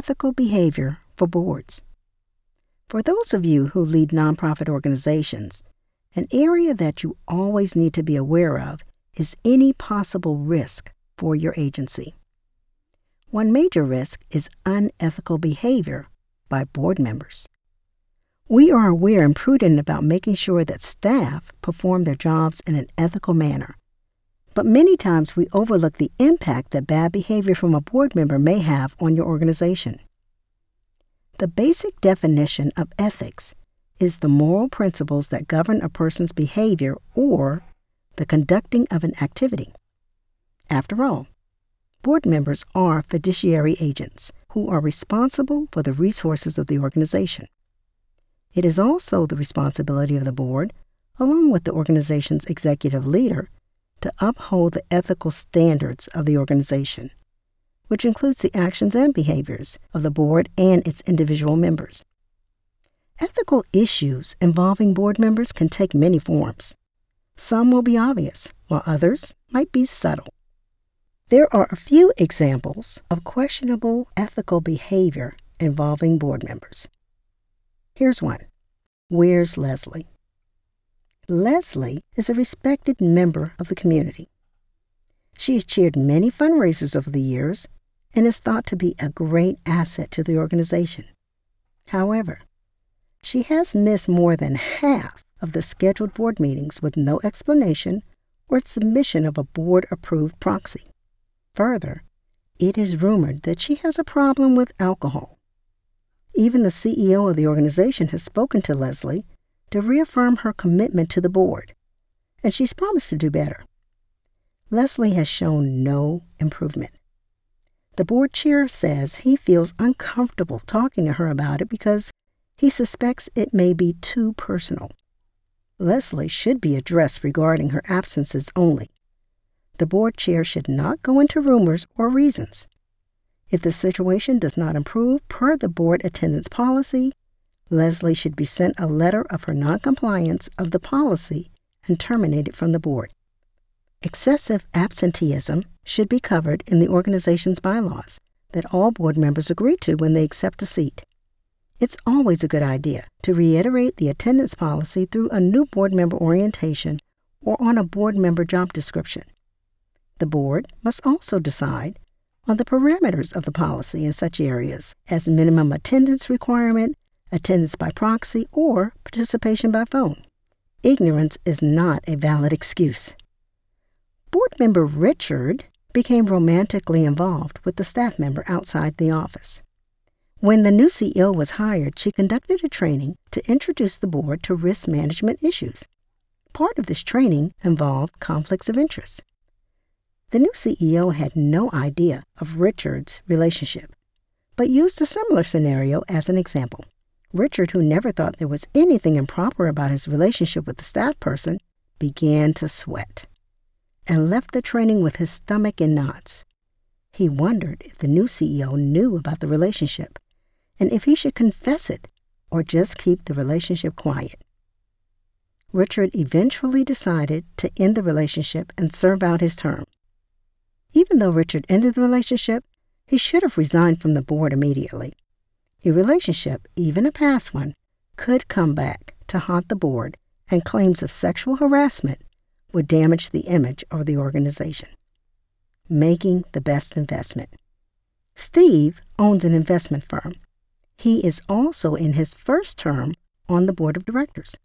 unethical behavior for boards. For those of you who lead nonprofit organizations, an area that you always need to be aware of is any possible risk for your agency. One major risk is unethical behavior by board members. We are aware and prudent about making sure that staff perform their jobs in an ethical manner. But many times we overlook the impact that bad behavior from a board member may have on your organization. The basic definition of ethics is the moral principles that govern a person's behavior or the conducting of an activity. After all, board members are fiduciary agents who are responsible for the resources of the organization. It is also the responsibility of the board, along with the organization's executive leader, to uphold the ethical standards of the organization, which includes the actions and behaviors of the board and its individual members. Ethical issues involving board members can take many forms. Some will be obvious, while others might be subtle. There are a few examples of questionable ethical behavior involving board members. Here's one Where's Leslie? Leslie is a respected member of the community. She has chaired many fundraisers over the years and is thought to be a great asset to the organization. However, she has missed more than half of the scheduled board meetings with no explanation or submission of a board approved proxy. Further, it is rumored that she has a problem with alcohol. Even the CEO of the organization has spoken to Leslie to reaffirm her commitment to the board, and she's promised to do better. Leslie has shown no improvement. The board chair says he feels uncomfortable talking to her about it because he suspects it may be too personal. Leslie should be addressed regarding her absences only. The board chair should not go into rumors or reasons. If the situation does not improve per the board attendance policy, Leslie should be sent a letter of her noncompliance of the policy and terminated from the board. Excessive absenteeism should be covered in the organization's bylaws that all board members agree to when they accept a seat. It's always a good idea to reiterate the attendance policy through a new board member orientation or on a board member job description. The board must also decide on the parameters of the policy in such areas as minimum attendance requirement, attendance by proxy, or participation by phone. Ignorance is not a valid excuse. Board member Richard became romantically involved with the staff member outside the office. When the new CEO was hired, she conducted a training to introduce the board to risk management issues. Part of this training involved conflicts of interest. The new CEO had no idea of Richard's relationship, but used a similar scenario as an example. Richard, who never thought there was anything improper about his relationship with the staff person, began to sweat and left the training with his stomach in knots. He wondered if the new CEO knew about the relationship and if he should confess it or just keep the relationship quiet. Richard eventually decided to end the relationship and serve out his term. Even though Richard ended the relationship, he should have resigned from the board immediately. A relationship, even a past one, could come back to haunt the board, and claims of sexual harassment would damage the image of the organization. Making the best investment. Steve owns an investment firm he is also in his first term on the board of directors.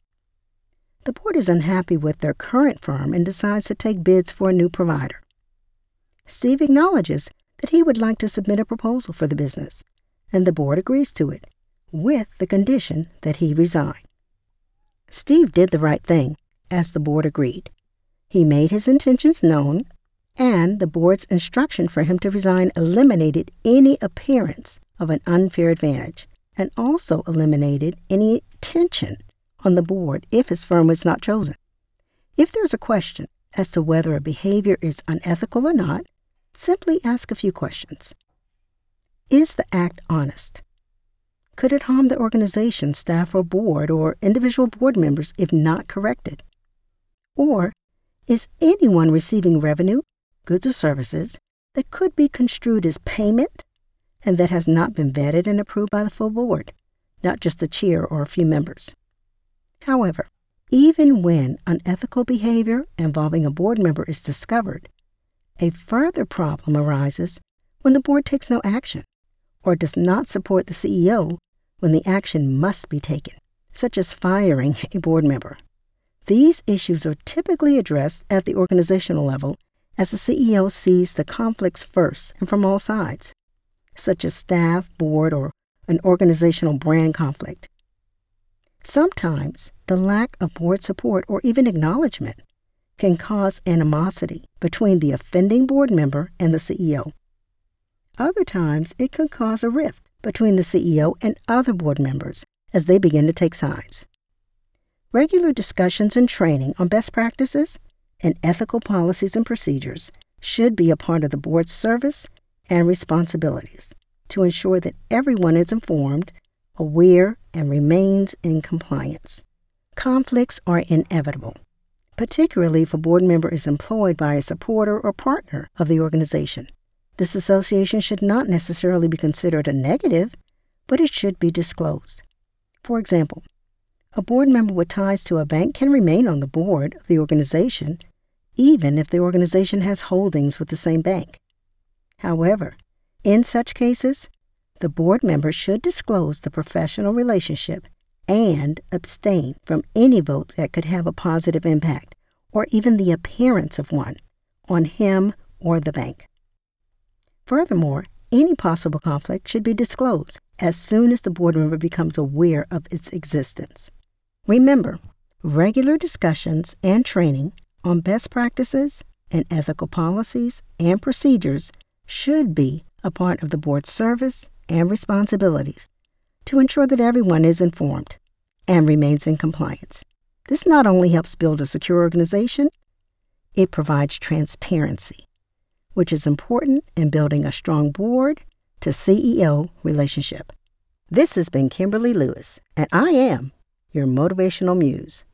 The board is unhappy with their current firm and decides to take bids for a new provider. Steve acknowledges that he would like to submit a proposal for the business, and the board agrees to it, with the condition that he resign. Steve did the right thing, as the board agreed. He made his intentions known, and the board's instruction for him to resign eliminated any appearance of an unfair advantage and also eliminated any tension on the board if his firm was not chosen. If there's a question as to whether a behavior is unethical or not, simply ask a few questions. Is the act honest? Could it harm the organization, staff, or board, or individual board members if not corrected? Or is anyone receiving revenue, goods, or services that could be construed as payment and that has not been vetted and approved by the full board, not just the chair or a few members. However, even when unethical behavior involving a board member is discovered, a further problem arises when the board takes no action or does not support the CEO when the action must be taken, such as firing a board member. These issues are typically addressed at the organizational level as the CEO sees the conflicts first and from all sides, such as staff, board, or an organizational brand conflict. Sometimes the lack of board support or even acknowledgement can cause animosity between the offending board member and the CEO. Other times, it could cause a rift between the CEO and other board members as they begin to take sides. Regular discussions and training on best practices and ethical policies and procedures should be a part of the board's service and responsibilities to ensure that everyone is informed, aware, and remains in compliance. Conflicts are inevitable, particularly if a board member is employed by a supporter or partner of the organization. This association should not necessarily be considered a negative, but it should be disclosed. For example, a board member with ties to a bank can remain on the board of the organization even if the organization has holdings with the same bank. However, in such cases, the board member should disclose the professional relationship and abstain from any vote that could have a positive impact, or even the appearance of one, on him or the bank. Furthermore, any possible conflict should be disclosed as soon as the board member becomes aware of its existence. Remember, regular discussions and training on best practices and ethical policies and procedures should be a part of the board's service and responsibilities to ensure that everyone is informed and remains in compliance. This not only helps build a secure organization, it provides transparency, which is important in building a strong board to CEO relationship. This has been Kimberly Lewis, and I am your motivational muse.